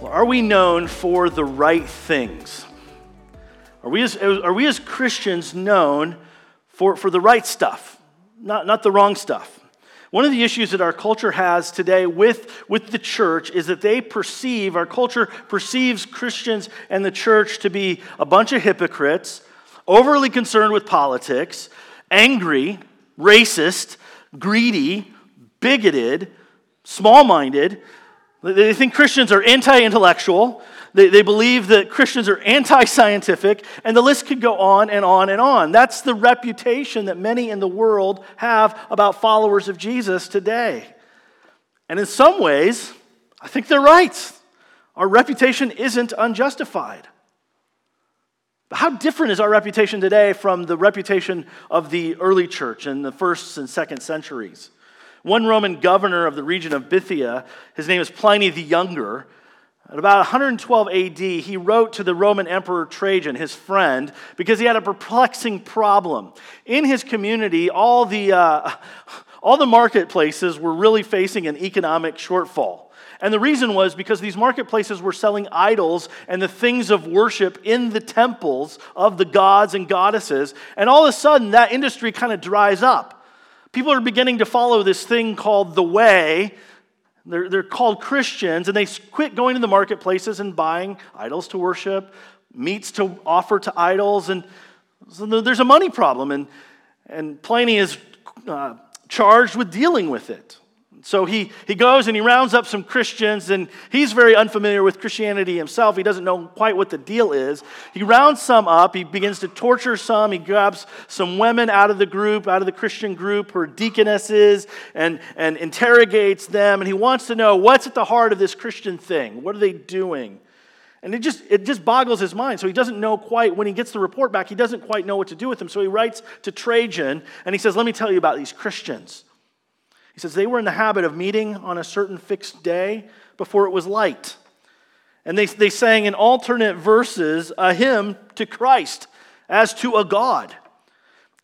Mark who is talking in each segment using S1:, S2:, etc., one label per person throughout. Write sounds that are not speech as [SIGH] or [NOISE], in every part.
S1: Well, are we known for the right things? Are we as, are we as Christians known for, for the right stuff, not, not the wrong stuff? One of the issues that our culture has today with, with the church is that they perceive, our culture perceives Christians and the church to be a bunch of hypocrites, overly concerned with politics, angry, racist, greedy, bigoted, small minded, they think Christians are anti intellectual. They, they believe that Christians are anti scientific, and the list could go on and on and on. That's the reputation that many in the world have about followers of Jesus today. And in some ways, I think they're right. Our reputation isn't unjustified. But how different is our reputation today from the reputation of the early church in the first and second centuries? One Roman governor of the region of Bithynia, his name is Pliny the Younger, at about 112 AD, he wrote to the Roman Emperor Trajan, his friend, because he had a perplexing problem. In his community, all the, uh, all the marketplaces were really facing an economic shortfall. And the reason was because these marketplaces were selling idols and the things of worship in the temples of the gods and goddesses. And all of a sudden, that industry kind of dries up. People are beginning to follow this thing called the way. They're, they're called Christians, and they quit going to the marketplaces and buying idols to worship, meats to offer to idols, and so there's a money problem, and, and Pliny is uh, charged with dealing with it. So he, he goes and he rounds up some Christians, and he's very unfamiliar with Christianity himself. He doesn't know quite what the deal is. He rounds some up. He begins to torture some. He grabs some women out of the group, out of the Christian group, who are deaconesses, and, and interrogates them. And he wants to know what's at the heart of this Christian thing. What are they doing? And it just, it just boggles his mind. So he doesn't know quite, when he gets the report back, he doesn't quite know what to do with them. So he writes to Trajan and he says, Let me tell you about these Christians. He says they were in the habit of meeting on a certain fixed day before it was light. And they, they sang in alternate verses a hymn to Christ as to a God.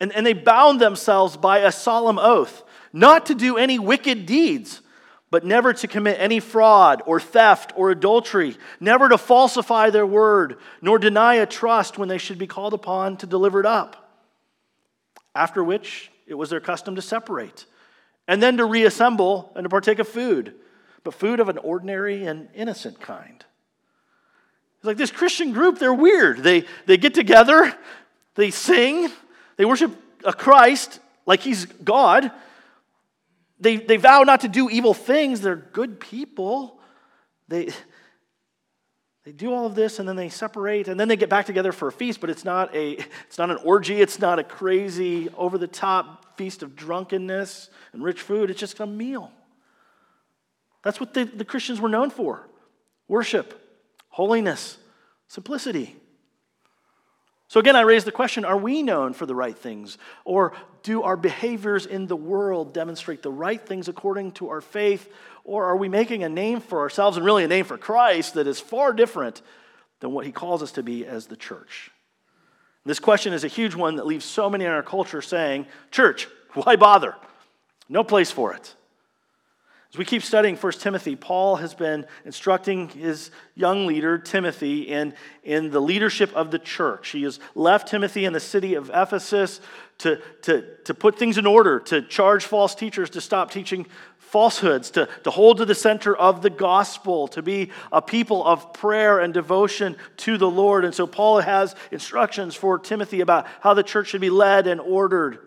S1: And, and they bound themselves by a solemn oath not to do any wicked deeds, but never to commit any fraud or theft or adultery, never to falsify their word, nor deny a trust when they should be called upon to deliver it up. After which, it was their custom to separate and then to reassemble and to partake of food, but food of an ordinary and innocent kind. It's like this Christian group, they're weird. They, they get together, they sing, they worship a Christ like he's God. They, they vow not to do evil things. They're good people. They, they do all of this and then they separate and then they get back together for a feast, but it's not, a, it's not an orgy. It's not a crazy, over the top feast of drunkenness and rich food. It's just a meal. That's what the, the Christians were known for worship, holiness, simplicity. So, again, I raise the question are we known for the right things? Or do our behaviors in the world demonstrate the right things according to our faith? Or are we making a name for ourselves and really a name for Christ that is far different than what he calls us to be as the church? This question is a huge one that leaves so many in our culture saying, Church, why bother? No place for it. As we keep studying 1 Timothy, Paul has been instructing his young leader, Timothy, in, in the leadership of the church. He has left Timothy in the city of Ephesus to, to, to put things in order, to charge false teachers to stop teaching falsehoods, to, to hold to the center of the gospel, to be a people of prayer and devotion to the Lord. And so Paul has instructions for Timothy about how the church should be led and ordered.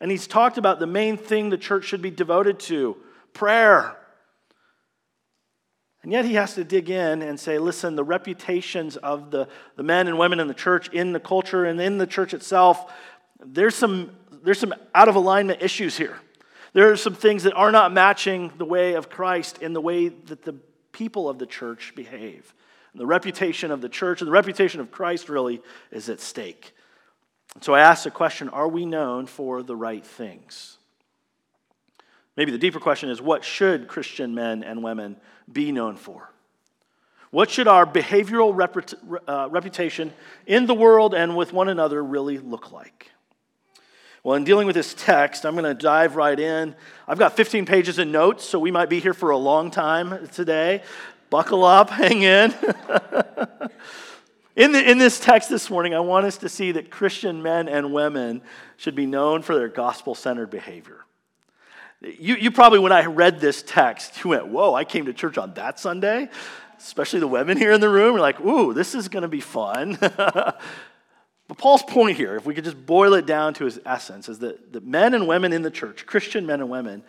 S1: And he's talked about the main thing the church should be devoted to prayer. And yet he has to dig in and say, listen, the reputations of the, the men and women in the church, in the culture, and in the church itself, there's some, there's some out of alignment issues here. There are some things that are not matching the way of Christ in the way that the people of the church behave. The reputation of the church and the reputation of Christ really is at stake. So I ask the question are we known for the right things? Maybe the deeper question is what should Christian men and women be known for? What should our behavioral uh, reputation in the world and with one another really look like? Well, in dealing with this text, I'm going to dive right in. I've got 15 pages of notes, so we might be here for a long time today. Buckle up, [LAUGHS] hang in. in, the, in this text this morning, I want us to see that Christian men and women should be known for their gospel centered behavior. You, you probably, when I read this text, you went, Whoa, I came to church on that Sunday especially the women here in the room, are like, ooh, this is going to be fun. [LAUGHS] but Paul's point here, if we could just boil it down to his essence, is that, that men and women in the church, Christian men and women,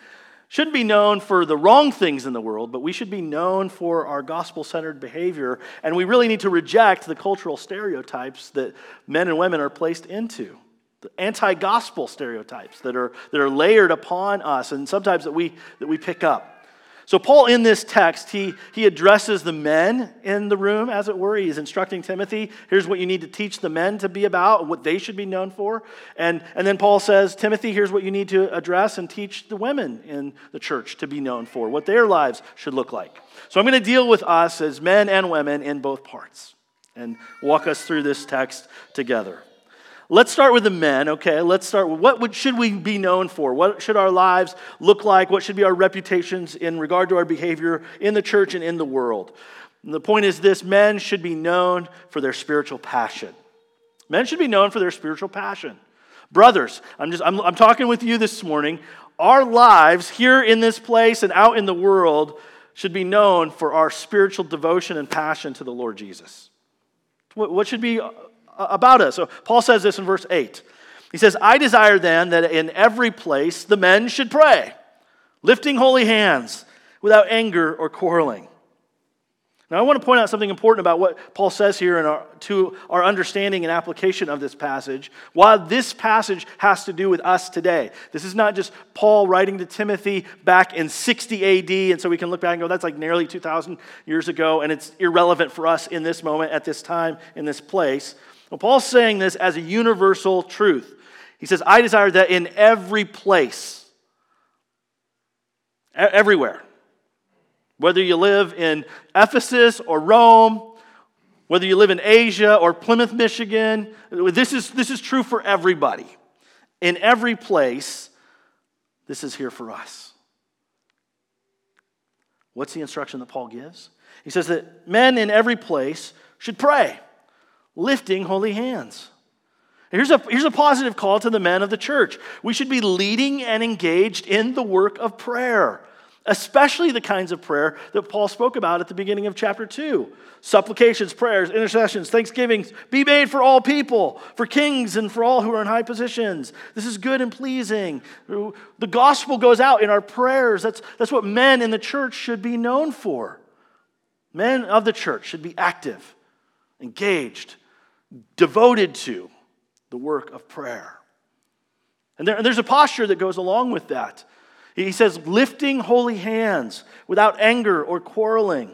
S1: shouldn't be known for the wrong things in the world, but we should be known for our gospel centered behavior. And we really need to reject the cultural stereotypes that men and women are placed into. The anti gospel stereotypes that are, that are layered upon us and sometimes that we, that we pick up. So, Paul, in this text, he, he addresses the men in the room, as it were. He's instructing Timothy here's what you need to teach the men to be about, what they should be known for. And, and then Paul says, Timothy, here's what you need to address and teach the women in the church to be known for, what their lives should look like. So, I'm going to deal with us as men and women in both parts and walk us through this text together. Let's start with the men, okay? Let's start with what would, should we be known for? What should our lives look like? What should be our reputations in regard to our behavior in the church and in the world? And the point is this men should be known for their spiritual passion. Men should be known for their spiritual passion. Brothers, I'm just I'm, I'm talking with you this morning. Our lives here in this place and out in the world should be known for our spiritual devotion and passion to the Lord Jesus. What, what should be about us. So Paul says this in verse 8. He says, I desire then that in every place the men should pray, lifting holy hands without anger or quarreling. Now, I want to point out something important about what Paul says here in our, to our understanding and application of this passage. While this passage has to do with us today, this is not just Paul writing to Timothy back in 60 AD, and so we can look back and go, that's like nearly 2,000 years ago, and it's irrelevant for us in this moment, at this time, in this place. Well, Paul's saying this as a universal truth. He says, I desire that in every place, everywhere, whether you live in Ephesus or Rome, whether you live in Asia or Plymouth, Michigan, this is, this is true for everybody. In every place, this is here for us. What's the instruction that Paul gives? He says that men in every place should pray lifting holy hands. Here's a, here's a positive call to the men of the church. We should be leading and engaged in the work of prayer, especially the kinds of prayer that Paul spoke about at the beginning of chapter 2 supplications, prayers, intercessions, thanksgivings be made for all people, for kings and for all who are in high positions. This is good and pleasing. The gospel goes out in our prayers. That's, that's what men in the church should be known for. Men of the church should be active, engaged, devoted to the work of prayer. And, there, and there's a posture that goes along with that. He says, lifting holy hands without anger or quarreling.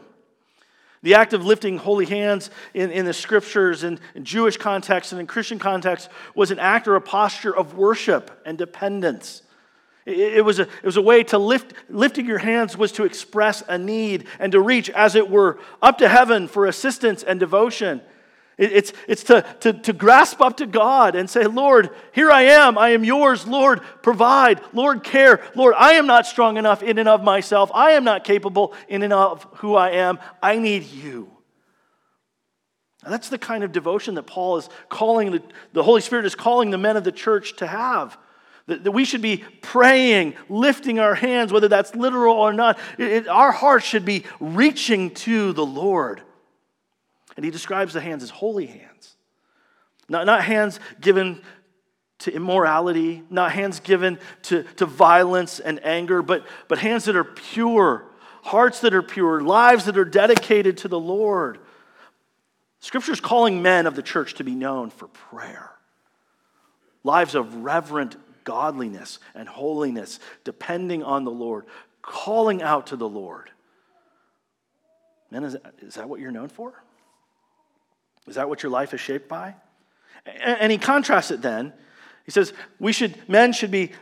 S1: The act of lifting holy hands in, in the scriptures and in Jewish context and in Christian context was an act or a posture of worship and dependence. It, it, was a, it was a way to lift, lifting your hands was to express a need and to reach, as it were, up to heaven for assistance and devotion. It's, it's to, to, to grasp up to God and say, Lord, here I am. I am yours. Lord, provide. Lord, care. Lord, I am not strong enough in and of myself. I am not capable in and of who I am. I need you. That's the kind of devotion that Paul is calling, the, the Holy Spirit is calling the men of the church to have. That, that we should be praying, lifting our hands, whether that's literal or not. It, it, our hearts should be reaching to the Lord. And he describes the hands as holy hands. Not, not hands given to immorality, not hands given to, to violence and anger, but, but hands that are pure, hearts that are pure, lives that are dedicated to the Lord. Scripture is calling men of the church to be known for prayer, lives of reverent godliness and holiness, depending on the Lord, calling out to the Lord. Men, is, is that what you're known for? Is that what your life is shaped by? And he contrasts it then. He says, we should, men should be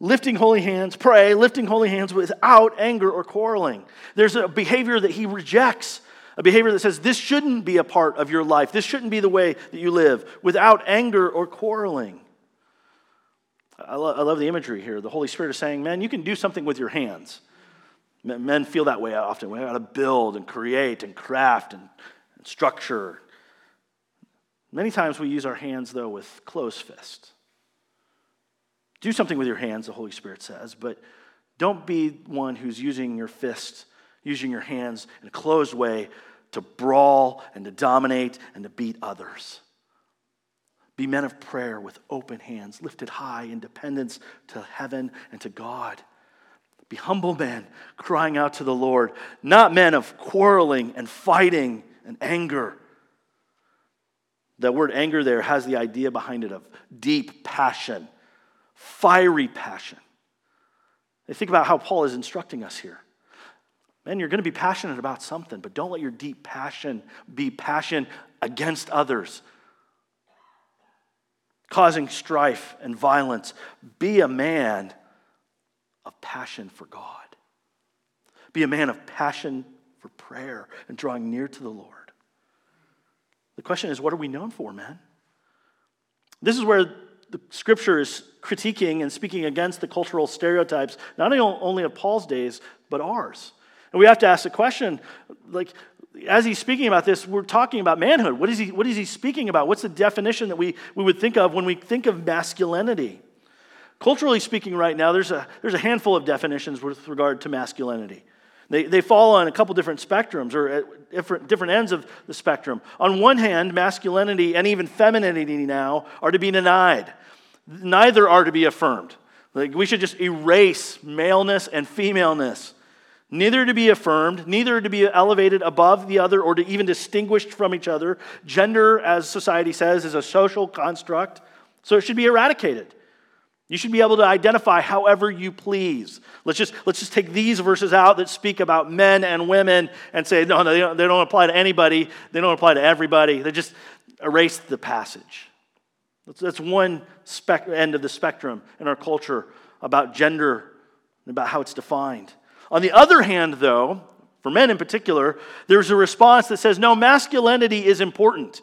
S1: lifting holy hands, pray, lifting holy hands without anger or quarreling. There's a behavior that he rejects, a behavior that says this shouldn't be a part of your life. This shouldn't be the way that you live without anger or quarreling. I, lo- I love the imagery here. The Holy Spirit is saying, man, you can do something with your hands. Men feel that way often. We got to build and create and craft and, and structure. Many times we use our hands, though, with closed fists. Do something with your hands, the Holy Spirit says, but don't be one who's using your fists, using your hands in a closed way to brawl and to dominate and to beat others. Be men of prayer with open hands, lifted high in dependence to heaven and to God. Be humble men, crying out to the Lord, not men of quarreling and fighting and anger. The word anger there has the idea behind it of deep passion, fiery passion. They think about how Paul is instructing us here. Man, you're going to be passionate about something, but don't let your deep passion be passion against others, causing strife and violence. Be a man of passion for God. Be a man of passion for prayer and drawing near to the Lord. The question is, what are we known for, man? This is where the scripture is critiquing and speaking against the cultural stereotypes, not only of Paul's days, but ours. And we have to ask the question, like, as he's speaking about this, we're talking about manhood. What is he, what is he speaking about? What's the definition that we, we would think of when we think of masculinity? Culturally speaking, right now, there's a, there's a handful of definitions with regard to masculinity. They, they fall on a couple different spectrums or at different, different ends of the spectrum. On one hand, masculinity and even femininity now are to be denied, neither are to be affirmed. Like we should just erase maleness and femaleness. Neither to be affirmed, neither to be elevated above the other or to even distinguished from each other. Gender, as society says, is a social construct, so it should be eradicated. You should be able to identify however you please. Let's just, let's just take these verses out that speak about men and women and say, no, they don't, they don't apply to anybody. They don't apply to everybody. They just erase the passage. That's, that's one spec- end of the spectrum in our culture about gender and about how it's defined. On the other hand, though, for men in particular, there's a response that says, no, masculinity is important.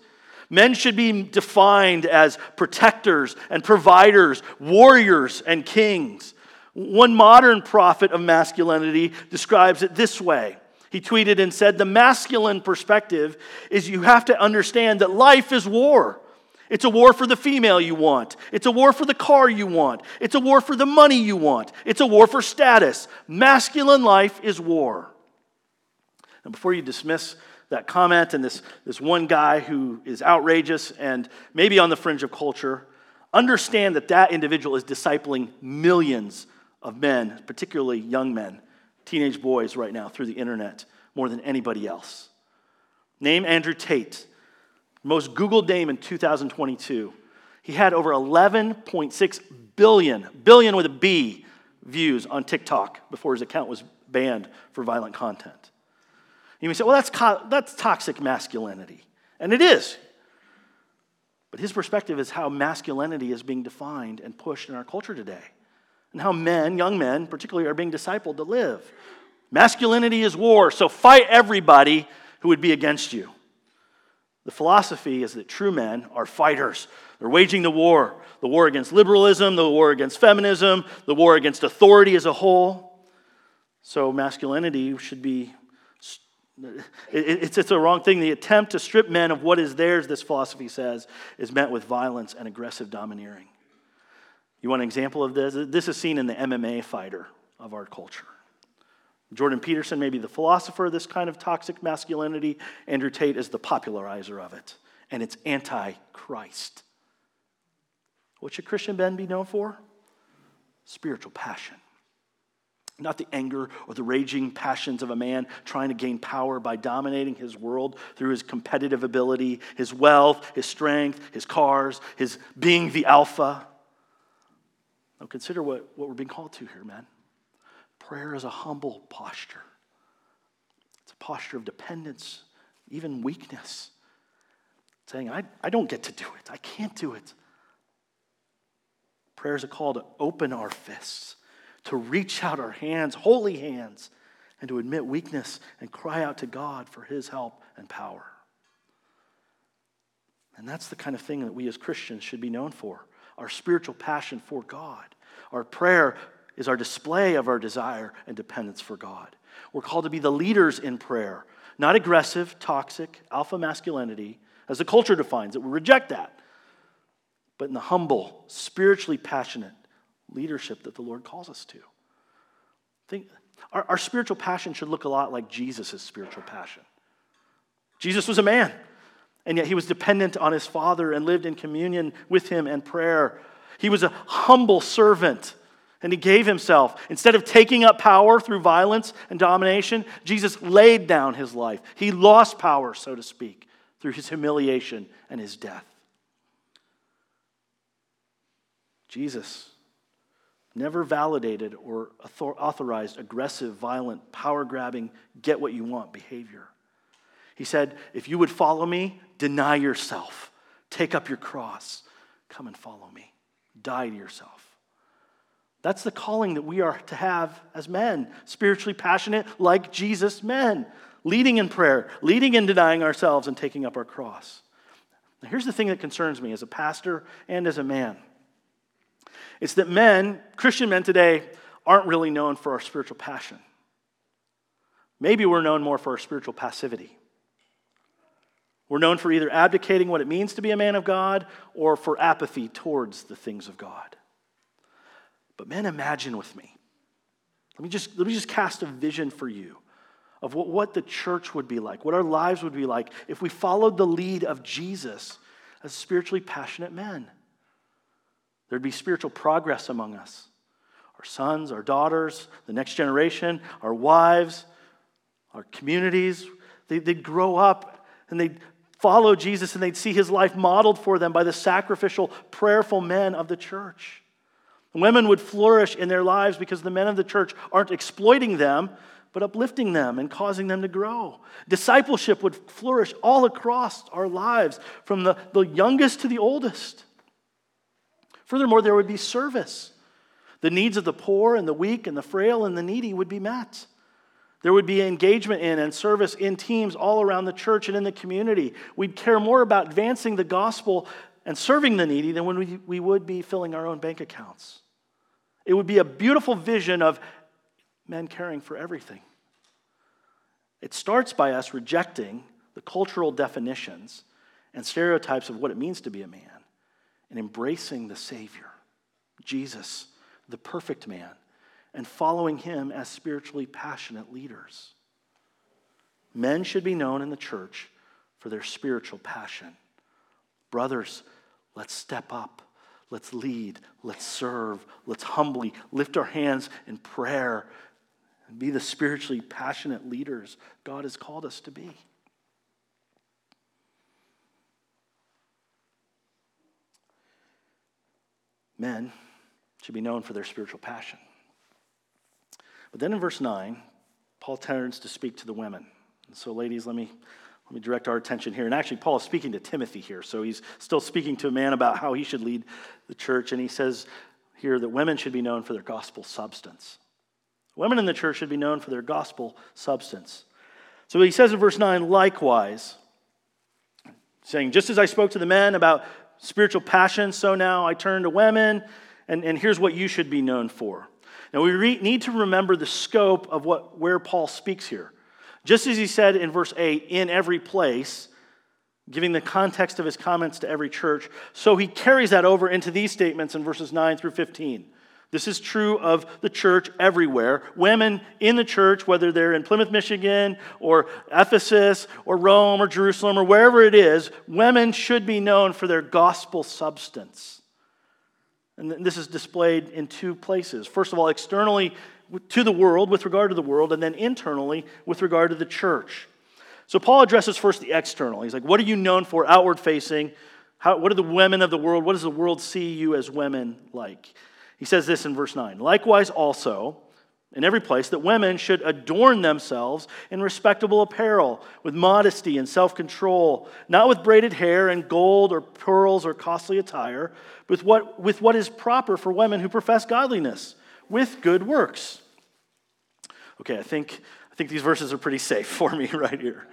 S1: Men should be defined as protectors and providers, warriors and kings. One modern prophet of masculinity describes it this way. He tweeted and said, The masculine perspective is you have to understand that life is war. It's a war for the female you want. It's a war for the car you want. It's a war for the money you want. It's a war for status. Masculine life is war. And before you dismiss that comment and this, this one guy who is outrageous and maybe on the fringe of culture, understand that that individual is discipling millions of men, particularly young men, teenage boys right now through the internet more than anybody else. Name Andrew Tate, most Googled name in 2022. He had over 11.6 billion, billion with a B, views on TikTok before his account was banned for violent content. You may say, well, that's, that's toxic masculinity. And it is. But his perspective is how masculinity is being defined and pushed in our culture today, and how men, young men particularly, are being discipled to live. Masculinity is war, so fight everybody who would be against you. The philosophy is that true men are fighters. They're waging the war the war against liberalism, the war against feminism, the war against authority as a whole. So, masculinity should be it's, it's a wrong thing. The attempt to strip men of what is theirs, this philosophy says, is met with violence and aggressive domineering. You want an example of this? This is seen in the MMA fighter of our culture. Jordan Peterson may be the philosopher of this kind of toxic masculinity. Andrew Tate is the popularizer of it. And it's anti Christ. What should Christian men be known for? Spiritual passion not the anger or the raging passions of a man trying to gain power by dominating his world through his competitive ability, his wealth, his strength, his cars, his being the alpha. Now consider what, what we're being called to here, man. Prayer is a humble posture, it's a posture of dependence, even weakness. saying, I, I don't get to do it. I can't do it. Prayer is a call to open our fists, to reach out our hands, holy hands, and to admit weakness and cry out to God for his help and power. And that's the kind of thing that we as Christians should be known for our spiritual passion for God. Our prayer is our display of our desire and dependence for God. We're called to be the leaders in prayer, not aggressive, toxic, alpha masculinity, as the culture defines it. We reject that. But in the humble, spiritually passionate leadership that the Lord calls us to. Think, our, our spiritual passion should look a lot like Jesus' spiritual passion. Jesus was a man, and yet he was dependent on his Father and lived in communion with him and prayer. He was a humble servant and he gave himself. Instead of taking up power through violence and domination, Jesus laid down his life. He lost power, so to speak, through his humiliation and his death. Jesus never validated or authorized aggressive, violent, power grabbing, get what you want behavior. He said, If you would follow me, deny yourself, take up your cross, come and follow me, die to yourself. That's the calling that we are to have as men, spiritually passionate like Jesus men, leading in prayer, leading in denying ourselves and taking up our cross. Now, here's the thing that concerns me as a pastor and as a man it's that men, Christian men today, aren't really known for our spiritual passion. Maybe we're known more for our spiritual passivity. We're known for either abdicating what it means to be a man of God or for apathy towards the things of God. But men, imagine with me. Let me just, let me just cast a vision for you of what, what the church would be like, what our lives would be like if we followed the lead of Jesus as spiritually passionate men. There'd be spiritual progress among us. Our sons, our daughters, the next generation, our wives, our communities, they, would grow up and they'd follow Jesus and they'd see his life modeled for them by the sacrificial, prayerful men of the church. Women would flourish in their lives because the men of the church aren't exploiting them, but uplifting them and causing them to grow. Discipleship would flourish all across our lives, from the, the youngest to the oldest. Furthermore, there would be service. The needs of the poor and the weak and the frail and the needy would be met. There would be engagement in and service in teams all around the church and in the community. We'd care more about advancing the gospel and serving the needy than when we, we would be filling our own bank accounts. It would be a beautiful vision of men caring for everything. It starts by us rejecting the cultural definitions and stereotypes of what it means to be a man and embracing the Savior, Jesus, the perfect man, and following him as spiritually passionate leaders. Men should be known in the church for their spiritual passion. Brothers, let's step up Let's lead. Let's serve. Let's humbly lift our hands in prayer and be the spiritually passionate leaders God has called us to be. Men should be known for their spiritual passion. But then in verse 9, Paul turns to speak to the women. And so, ladies, let me let me direct our attention here. And actually, Paul is speaking to Timothy here. So he's still speaking to a man about how he should lead the church. And he says here that women should be known for their gospel substance. Women in the church should be known for their gospel substance. So he says in verse 9, likewise, saying, just as I spoke to the men about spiritual passion, so now I turn to women, and, and here's what you should be known for. Now we re- need to remember the scope of what, where Paul speaks here. Just as he said in verse 8, in every place, giving the context of his comments to every church, so he carries that over into these statements in verses 9 through 15. This is true of the church everywhere. Women in the church, whether they're in Plymouth, Michigan, or Ephesus, or Rome, or Jerusalem, or wherever it is, women should be known for their gospel substance. And this is displayed in two places. First of all, externally to the world with regard to the world, and then internally with regard to the church. So Paul addresses first the external. He's like, What are you known for outward facing? How, what are the women of the world? What does the world see you as women like? He says this in verse 9. Likewise, also, in every place that women should adorn themselves in respectable apparel, with modesty and self control, not with braided hair and gold or pearls or costly attire, but with what, with what is proper for women who profess godliness, with good works. Okay, I think, I think these verses are pretty safe [LAUGHS] for me right here.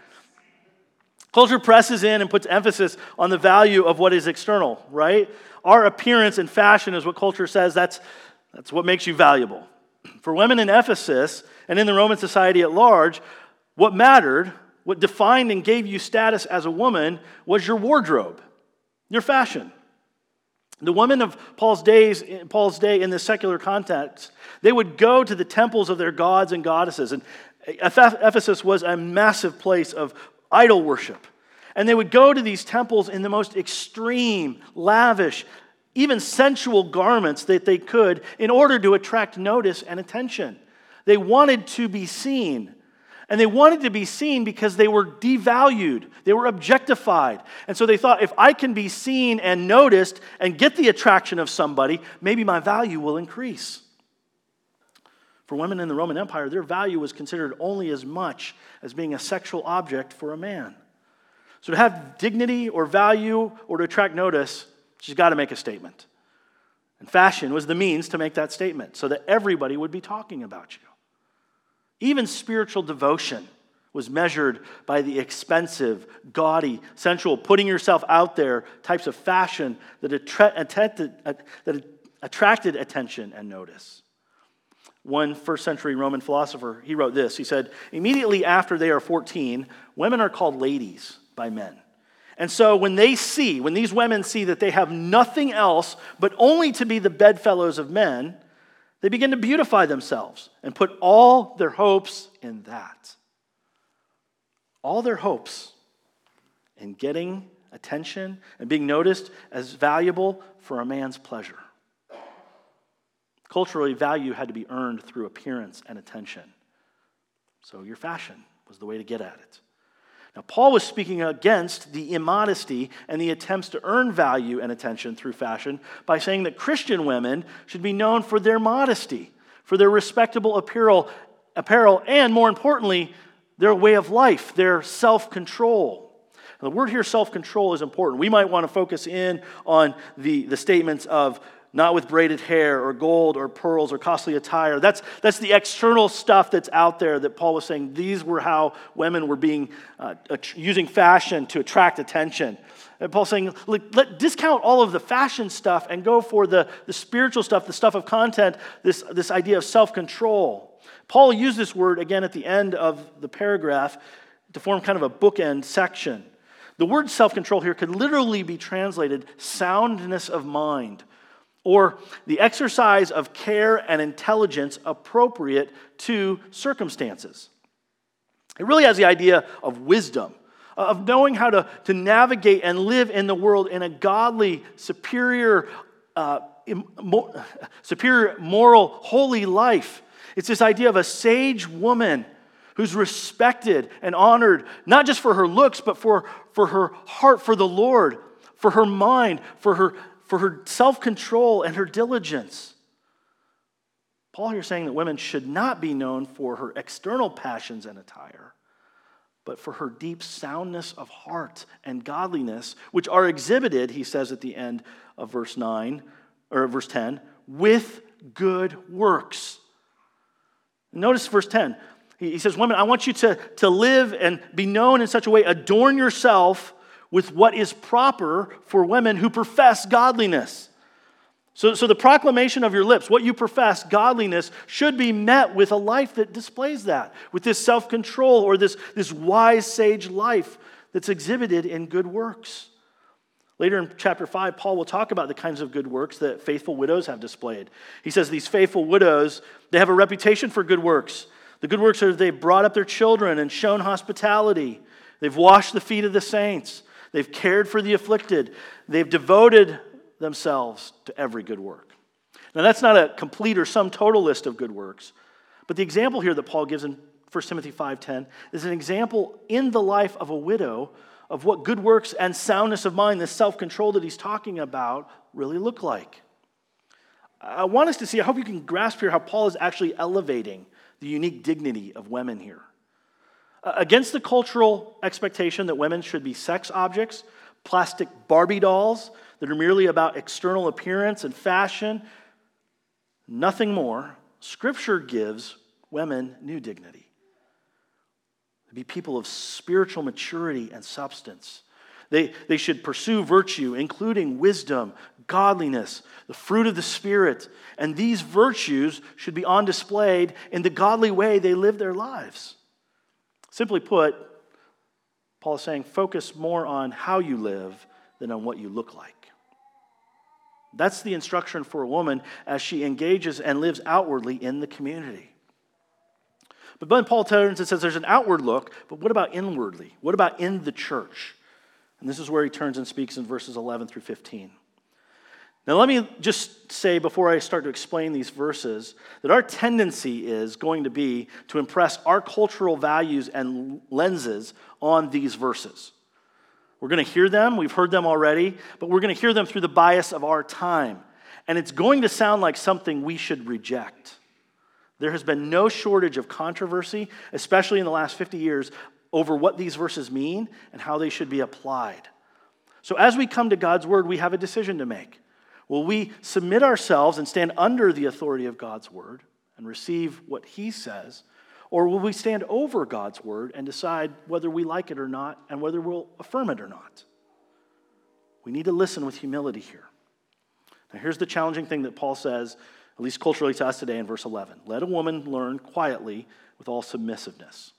S1: Culture presses in and puts emphasis on the value of what is external, right? Our appearance and fashion is what culture says that's, that's what makes you valuable. For women in Ephesus and in the Roman society at large, what mattered, what defined and gave you status as a woman, was your wardrobe, your fashion. The women of Paul's days, Paul's day in this secular context, they would go to the temples of their gods and goddesses. And Ephesus was a massive place of idol worship. And they would go to these temples in the most extreme, lavish, even sensual garments that they could in order to attract notice and attention. They wanted to be seen. And they wanted to be seen because they were devalued, they were objectified. And so they thought if I can be seen and noticed and get the attraction of somebody, maybe my value will increase. For women in the Roman Empire, their value was considered only as much as being a sexual object for a man. So to have dignity or value or to attract notice, she's got to make a statement. And fashion was the means to make that statement so that everybody would be talking about you. Even spiritual devotion was measured by the expensive, gaudy, sensual, putting yourself out there types of fashion that, attracted, attention and notice one first century Roman philosopher, he wrote this. He said, Immediately after they are 14, women are called ladies by men. And so when they see, when these women see that they have nothing else but only to be the bedfellows of men, they begin to beautify themselves and put all their hopes in that. All their hopes in getting attention and being noticed as valuable for a man's pleasure. Culturally, value had to be earned through appearance and attention. So your fashion was the way to get at it. Now, Paul was speaking against the immodesty and the attempts to earn value and attention through fashion by saying that Christian women should be known for their modesty, for their respectable apparel, apparel and more importantly, their way of life, their self control. The word here, self control, is important. We might want to focus in on the, the statements of not with braided hair or gold or pearls or costly attire. That's, that's the external stuff that's out there that Paul was saying. These were how women were being, uh, using fashion to attract attention. And Paul's saying, let, discount all of the fashion stuff and go for the, the spiritual stuff, the stuff of content, this, this idea of self control. Paul used this word again at the end of the paragraph to form kind of a bookend section. The word self control here could literally be translated soundness of mind or the exercise of care and intelligence appropriate to circumstances. It really has the idea of wisdom, of knowing how to, to navigate and live in the world in a godly, superior, uh, [LAUGHS] superior, moral, holy life. It's this idea of a sage woman who's respected and honored, not just for her looks, but for, for her heart for the Lord, for her mind, for her for her self control and her diligence. Paul here saying that women should not be known for her external passions and attire, but for her deep soundness of heart and godliness, which are exhibited, he says at the end of verse 9 or verse 10, with good works. Notice verse 10. He says, Women, I want you to, to live and be known in such a way, adorn yourself with what is proper for women who profess godliness. So, so the proclamation of your lips, what you profess, godliness, should be met with a life that displays that, with this self control or this, this wise sage life that's exhibited in good works. Later in chapter 5, Paul will talk about the kinds of good works that faithful widows have displayed. He says these faithful widows, they have a reputation for good works. The good works are they've brought up their children and shown hospitality. They've washed the feet of the saints. They've cared for the afflicted. They've devoted themselves to every good work. Now, that's not a complete or sum total list of good works, but the example here that Paul gives in 1 Timothy 5:10 is an example in the life of a widow of what good works and soundness of mind, the self-control that he's talking about, really look like. I want us to see, I hope you can grasp here how Paul is actually elevating the unique dignity of women here. Uh, against the cultural expectation that women should be sex objects, plastic Barbie dolls that are merely about external appearance and fashion, nothing more, Scripture gives women new dignity. To be people of spiritual maturity and substance. They, they should pursue virtue, including wisdom, godliness, the fruit of the Spirit. And these virtues should be on display in the godly way they live their lives. Simply put, Paul is saying focus more on how you live than on what you look like. That's the instruction for a woman as she engages and lives outwardly in the community. But then Paul turns and says there's an outward look, but what about inwardly? What about in the church? And this is where he turns and speaks in verses 11 through 15. Now, let me just say before I start to explain these verses that our tendency is going to be to impress our cultural values and lenses on these verses. We're going to hear them, we've heard them already, but we're going to hear them through the bias of our time. And it's going to sound like something we should reject. There has been no shortage of controversy, especially in the last 50 years, over what these verses mean and how they should be applied. So, as we come to God's word, we have a decision to make. Will we submit ourselves and stand under the authority of God's word and receive what he says? Or will we stand over God's word and decide whether we like it or not and whether we'll affirm it or not? We need to listen with humility here. Now, here's the challenging thing that Paul says, at least culturally to us today in verse 11 Let a woman learn quietly with all submissiveness.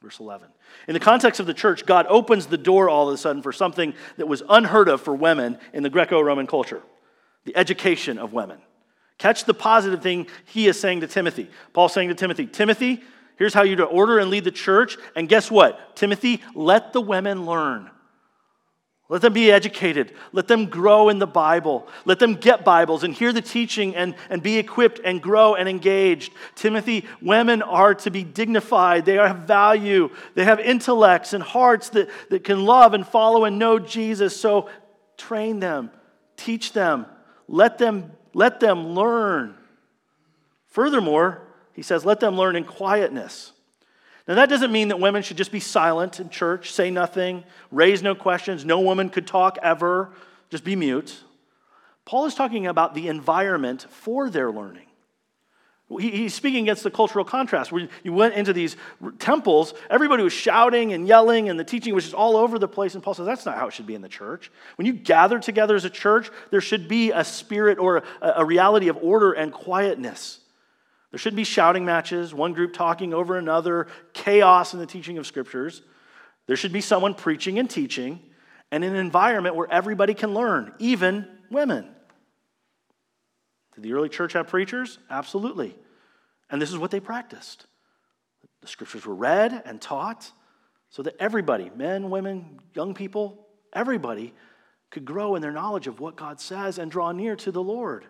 S1: Verse 11. In the context of the church, God opens the door all of a sudden for something that was unheard of for women in the Greco Roman culture the education of women. Catch the positive thing he is saying to Timothy. Paul's saying to Timothy, Timothy, here's how you to order and lead the church. And guess what? Timothy, let the women learn. Let them be educated. Let them grow in the Bible. Let them get Bibles and hear the teaching and, and be equipped and grow and engaged. Timothy, women are to be dignified. They have value. They have intellects and hearts that, that can love and follow and know Jesus. So train them, teach them, let them, let them learn. Furthermore, he says, let them learn in quietness. Now, that doesn't mean that women should just be silent in church, say nothing, raise no questions, no woman could talk ever, just be mute. Paul is talking about the environment for their learning. He's speaking against the cultural contrast where you went into these temples, everybody was shouting and yelling, and the teaching was just all over the place. And Paul says that's not how it should be in the church. When you gather together as a church, there should be a spirit or a reality of order and quietness. There shouldn't be shouting matches, one group talking over another, chaos in the teaching of scriptures. There should be someone preaching and teaching, and an environment where everybody can learn, even women. Did the early church have preachers? Absolutely. And this is what they practiced. The scriptures were read and taught so that everybody, men, women, young people, everybody, could grow in their knowledge of what God says and draw near to the Lord.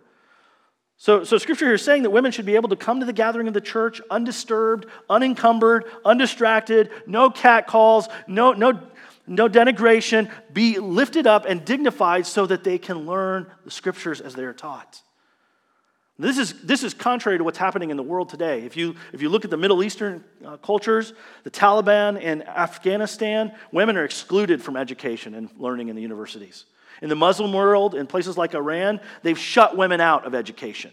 S1: So, so scripture here is saying that women should be able to come to the gathering of the church undisturbed, unencumbered, undistracted, no cat calls, no, no, no denigration, be lifted up and dignified so that they can learn the scriptures as they are taught. This is, this is contrary to what's happening in the world today. If you, if you look at the Middle Eastern uh, cultures, the Taliban in Afghanistan, women are excluded from education and learning in the universities. In the Muslim world, in places like Iran, they've shut women out of education.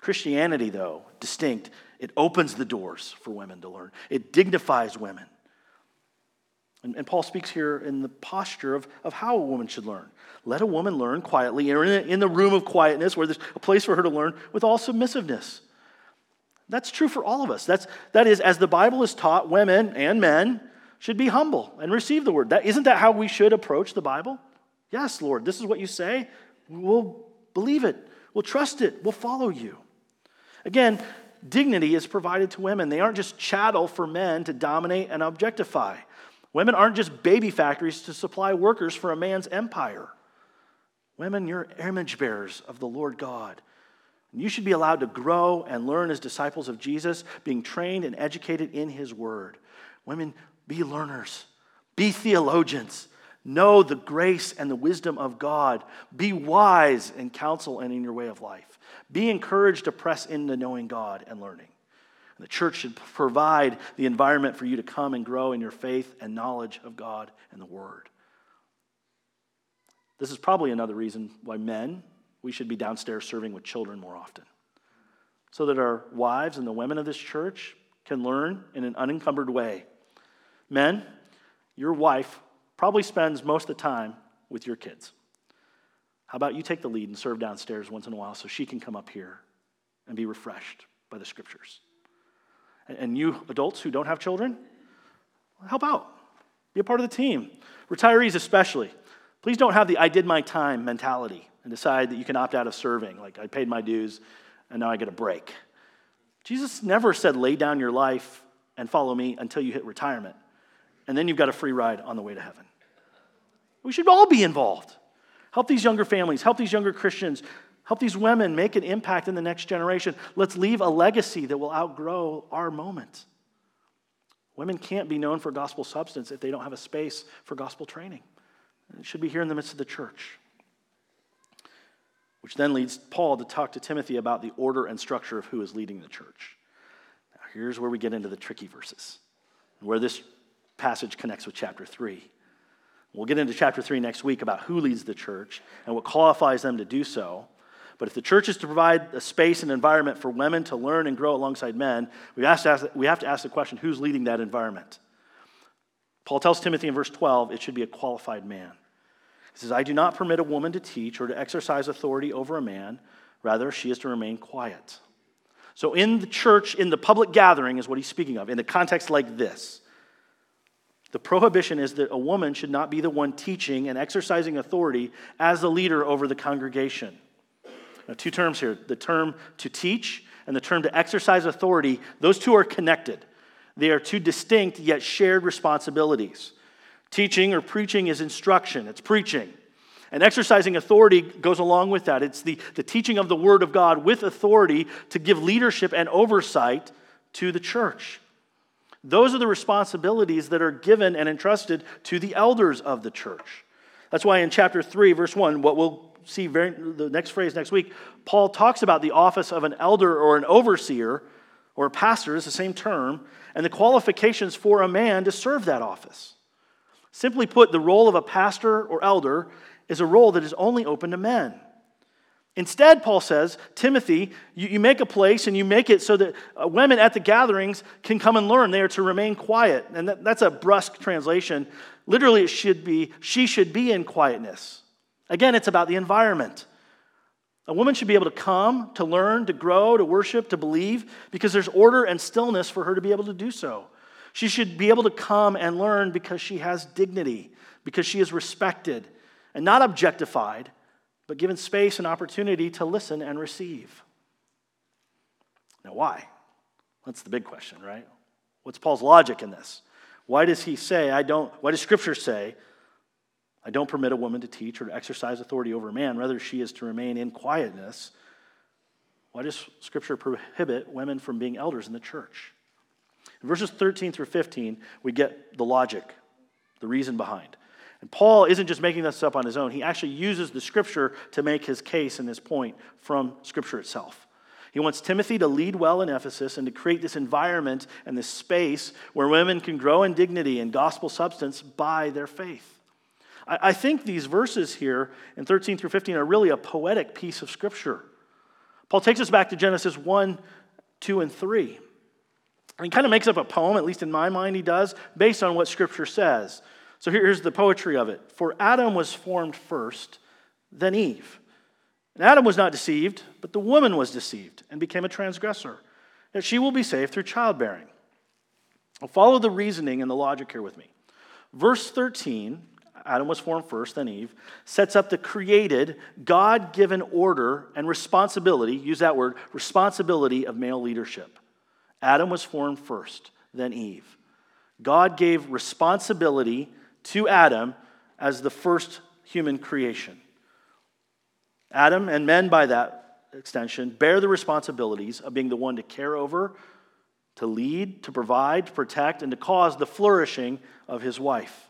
S1: Christianity, though, distinct, it opens the doors for women to learn, it dignifies women. And, and Paul speaks here in the posture of, of how a woman should learn. Let a woman learn quietly, or in, in the room of quietness where there's a place for her to learn with all submissiveness. That's true for all of us. That's, that is, as the Bible is taught, women and men should be humble and receive the word. That, isn't that how we should approach the Bible? Yes, Lord, this is what you say. We'll believe it, we'll trust it, we'll follow you. Again, dignity is provided to women. They aren't just chattel for men to dominate and objectify. Women aren't just baby factories to supply workers for a man's empire. Women, you're image bearers of the Lord God. You should be allowed to grow and learn as disciples of Jesus, being trained and educated in his word. Women, be learners, be theologians, Know the grace and the wisdom of God. Be wise in counsel and in your way of life. Be encouraged to press into knowing God and learning. The church should provide the environment for you to come and grow in your faith and knowledge of God and the Word. This is probably another reason why men, we should be downstairs serving with children more often. So that our wives and the women of this church can learn in an unencumbered way. Men, your wife probably spends most of the time with your kids. How about you take the lead and serve downstairs once in a while so she can come up here and be refreshed by the scriptures? And you adults who don't have children, help out. Be a part of the team. Retirees, especially. Please don't have the I did my time mentality and decide that you can opt out of serving. Like, I paid my dues and now I get a break. Jesus never said, lay down your life and follow me until you hit retirement. And then you've got a free ride on the way to heaven. We should all be involved. Help these younger families, help these younger Christians, help these women make an impact in the next generation. Let's leave a legacy that will outgrow our moment. Women can't be known for gospel substance if they don't have a space for gospel training. It should be here in the midst of the church. Which then leads Paul to talk to Timothy about the order and structure of who is leading the church. Now, here's where we get into the tricky verses, where this passage connects with chapter 3. We'll get into chapter 3 next week about who leads the church and what qualifies them to do so. But if the church is to provide a space and environment for women to learn and grow alongside men, we have to ask, we have to ask the question who's leading that environment? Paul tells Timothy in verse 12 it should be a qualified man. He says, I do not permit a woman to teach or to exercise authority over a man. Rather, she is to remain quiet. So, in the church, in the public gathering, is what he's speaking of, in a context like this. The prohibition is that a woman should not be the one teaching and exercising authority as the leader over the congregation. Two terms here the term to teach and the term to exercise authority, those two are connected. They are two distinct yet shared responsibilities. Teaching or preaching is instruction, it's preaching. And exercising authority goes along with that. It's the, the teaching of the Word of God with authority to give leadership and oversight to the church. Those are the responsibilities that are given and entrusted to the elders of the church. That's why in chapter 3, verse 1, what we'll see very, the next phrase next week, Paul talks about the office of an elder or an overseer or a pastor, is the same term, and the qualifications for a man to serve that office. Simply put, the role of a pastor or elder is a role that is only open to men. Instead, Paul says, Timothy, you, you, make a place and you make it so that uh, women at the gatherings can come and learn. They are to remain quiet. And that, that's a brusque translation. Literally, it should be, she should be in quietness. Again, it's about the environment. A woman should be able to come, to learn, to grow, to worship, to believe, because there's order and stillness for her to be able to do so. She should be able to come and learn because she has dignity, because she is respected and not objectified but given space and opportunity to listen and receive. Now, why? That's the big question, right? What's Paul's logic in this? Why does he say, I don't, why does Scripture say, I don't permit a woman to teach or to exercise authority over a man, rather, she is to remain in quietness? Why does Scripture prohibit women from being elders in the church? In verses 13 through 15, we get the logic, the reason behind. And Paul isn't just making this up on his own, he actually uses the scripture to make his case and his point from scripture itself. He wants Timothy to lead well in Ephesus and to create this environment and this space where women can grow in dignity and gospel substance by their faith. I, think these verses here in 13 through 15 are really a poetic piece of scripture. Paul takes us back to Genesis 1, 2, and 3. And he kind of makes up a poem, at least in my mind, he does, based on what scripture says. So here's the poetry of it For Adam was formed first, then Eve. And Adam was not deceived, but the woman was deceived and became a transgressor. That she will be saved through childbearing. Follow the reasoning and the logic here with me. Verse 13, Adam was formed first, then Eve, sets up the created, God given order and responsibility, use that word, responsibility of male leadership. Adam was formed first, then Eve. God gave responsibility to Adam as the first human creation. Adam and men, by that extension, bear the responsibilities of being the one to care over, to lead, to provide, to protect, and to cause the flourishing of his wife.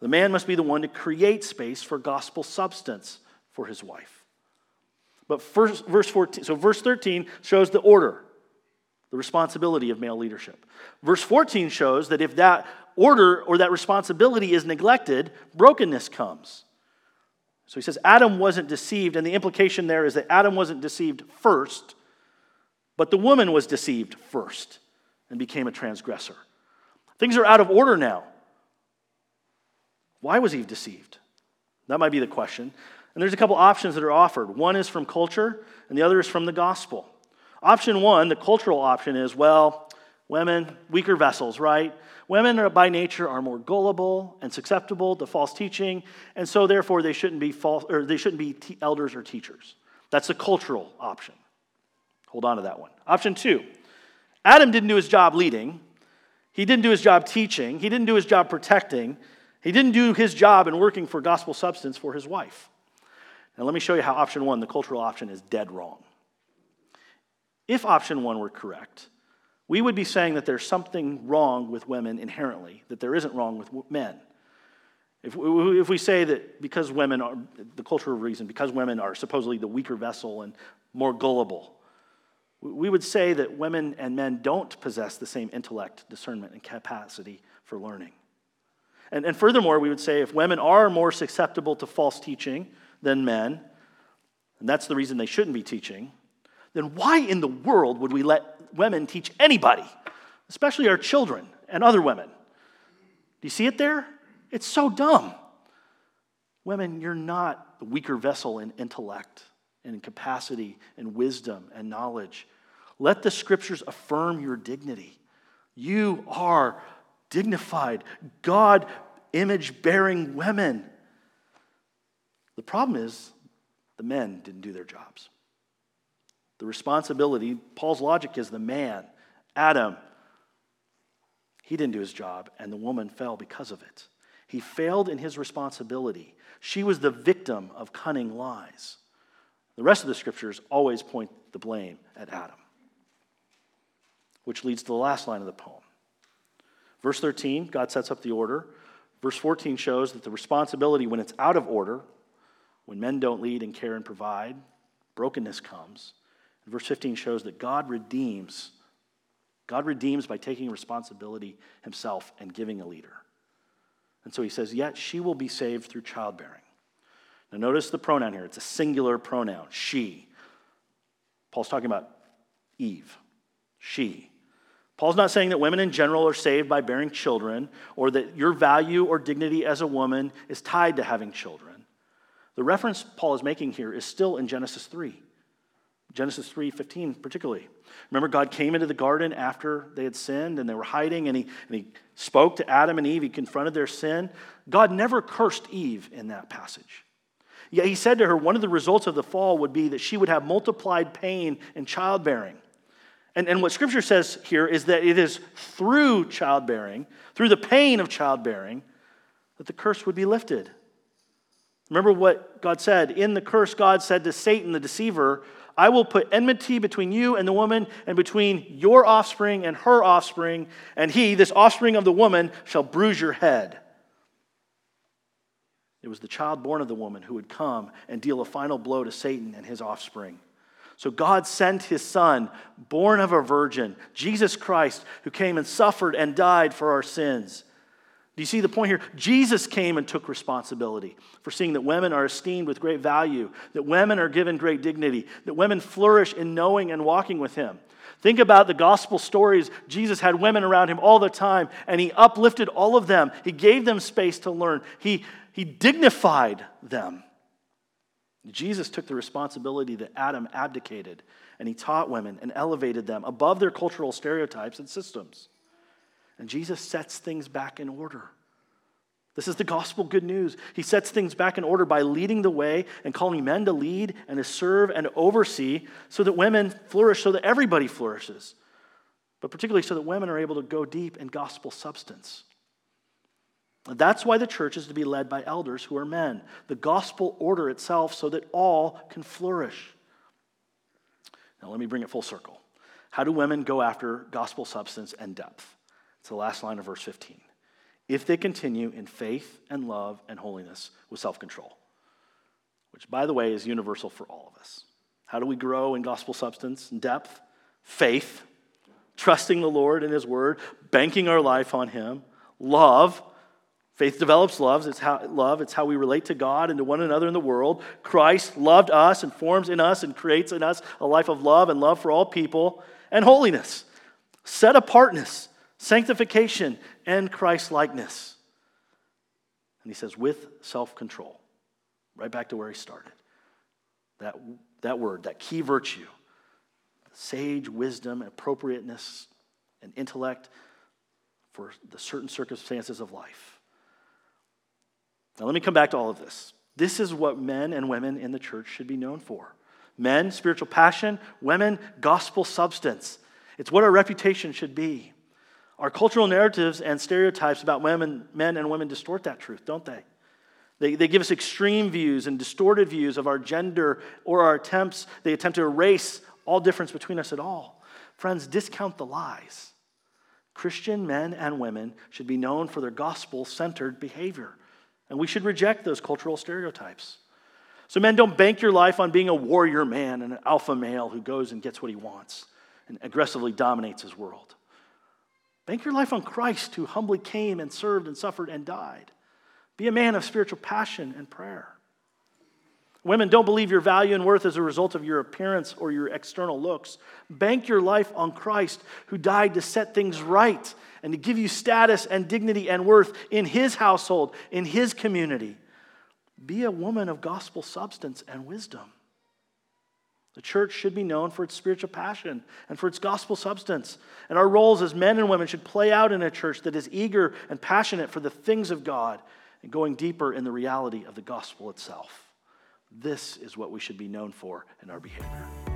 S1: The man must be the one to create space for gospel substance for his wife. But first, verse 14, so verse 13 shows the order, the responsibility of male leadership. Verse 14 shows that if that order or that responsibility is neglected, brokenness comes. So he says Adam wasn't deceived, and the implication there is that Adam wasn't deceived first, but the woman was deceived first and became a transgressor. Things are out of order now. Why was Eve deceived? That might be the question. And there's a couple options that are offered. One is from culture, and the other is from the gospel. Option one, the cultural option, is well, women, weaker vessels, right? Women are, by nature are more gullible and susceptible to false teaching, and so therefore they shouldn't be false or they shouldn't be elders or teachers. That's the cultural option. Hold on to that one. Option two, Adam didn't do his job leading. He didn't do his job teaching. He didn't do his job protecting. He didn't do his job in working for gospel substance for his wife. Now, let me show you how option one, the cultural option, is dead wrong. If option one were correct, we would be saying that there's something wrong with women inherently, that there isn't wrong with men. If we, if we say that because women are, the cultural reason, because women are supposedly the weaker vessel and more gullible, we would say that women and men don't possess the same intellect, discernment, and capacity for learning. And, and furthermore, we would say if women are more susceptible to false teaching, than men, and that's the reason they shouldn't be teaching, then why in the world would we let women teach anybody, especially our children and other women? Do you see it there? It's so dumb. Women, you're not the weaker vessel in intellect and in capacity and wisdom and knowledge. Let the scriptures affirm your dignity. You are dignified, God image bearing women. The problem is the men didn't do their jobs. The responsibility, Paul's logic is the man, Adam, he didn't do his job, and the woman fell because of it. He failed in his responsibility. She was the victim of cunning lies. The rest of the scriptures always point the blame at Adam, which leads to the last line of the poem. Verse 13, God sets up the order. Verse 14 shows that the responsibility, when it's out of order, when men don't lead and care and provide, brokenness comes. And verse 15 shows that God redeems. God redeems by taking responsibility himself and giving a leader. And so he says, Yet she will be saved through childbearing. Now, notice the pronoun here. It's a singular pronoun, she. Paul's talking about Eve, she. Paul's not saying that women in general are saved by bearing children or that your value or dignity as a woman is tied to having children. The reference Paul is making here is still in Genesis 3. Genesis 3:15 particularly. Remember God came into the garden after they had sinned and they were hiding and he, and he spoke to Adam and Eve, he confronted their sin. God never cursed Eve in that passage. Yet he said to her one of the results of the fall would be that she would have multiplied pain in childbearing. And, and what scripture says here is that it is through childbearing, through the pain of childbearing, that the curse would be lifted. Remember what God said. In the curse, God said to Satan, the deceiver, I will put enmity between you and the woman, and between your offspring and her offspring, and he, this offspring of the woman, shall bruise your head. It was the child born of the woman who would come and deal a final blow to Satan and his offspring. So God sent his son, born of a virgin, Jesus Christ, who came and suffered and died for our sins. Do you see the point here? Jesus came and took responsibility for seeing that women are esteemed with great value, that women are given great dignity, that women flourish in knowing and walking with Him. Think about the gospel stories. Jesus had women around him all the time, and he uplifted all of them. He gave them space to learn, he, he dignified them. Jesus took the responsibility that Adam abdicated, and he taught women and elevated them above their cultural stereotypes and systems. And Jesus sets things back in order. This is the gospel good news. He sets things back in order by leading the way and calling men to lead and to serve and oversee so that women flourish, so that everybody flourishes, but particularly so that women are able to go deep in gospel substance. That's why the church is to be led by elders who are men, the gospel order itself, so that all can flourish. Now, let me bring it full circle. How do women go after gospel substance and depth? It's the last line of verse 15. if they continue in faith and love and holiness with self control, which, by the way, is universal for all of us. How do we grow in gospel substance and depth? Faith, trusting the Lord and His Word, banking our life on Him, love. Faith develops love. It's how, love. It's how we relate to God and to one another in the world. Christ loved us and forms in us and creates in us a life of love and love for all people. And holiness, set apartness, sanctification, and Christ likeness. And he says, with self control. Right back to where he started. That, that word, that key virtue, sage wisdom, appropriateness, and intellect for the certain circumstances of life. Now, let me come back to all of this. This is what men and women in the church should be known for men, spiritual passion, women, gospel substance. It's what our reputation should be. Our cultural narratives and stereotypes about women, men and women distort that truth, don't they? They, they give us extreme views and distorted views of our gender or our attempts. They attempt to erase all difference between us at all. Friends, discount the lies. Christian men and women should be known for their gospel centered behavior, and we should reject those cultural stereotypes. So, men, don't bank your life on being a warrior man and an alpha male who goes and gets what he wants and aggressively dominates his world. Bank your life on Christ, who humbly came and served and suffered and died. Be a man of spiritual passion and prayer. Women, don't believe your value and worth as a result of your appearance or your external looks. Bank your life on Christ, who died to set things right and to give you status and dignity and worth in his household, in his community. Be a woman of gospel substance and wisdom. The church should be known for its spiritual passion and for its gospel substance. And our roles as men and women should play out in a church that is eager and passionate for the things of God and going deeper in the reality of the gospel itself. This is what we should be known for in our behavior.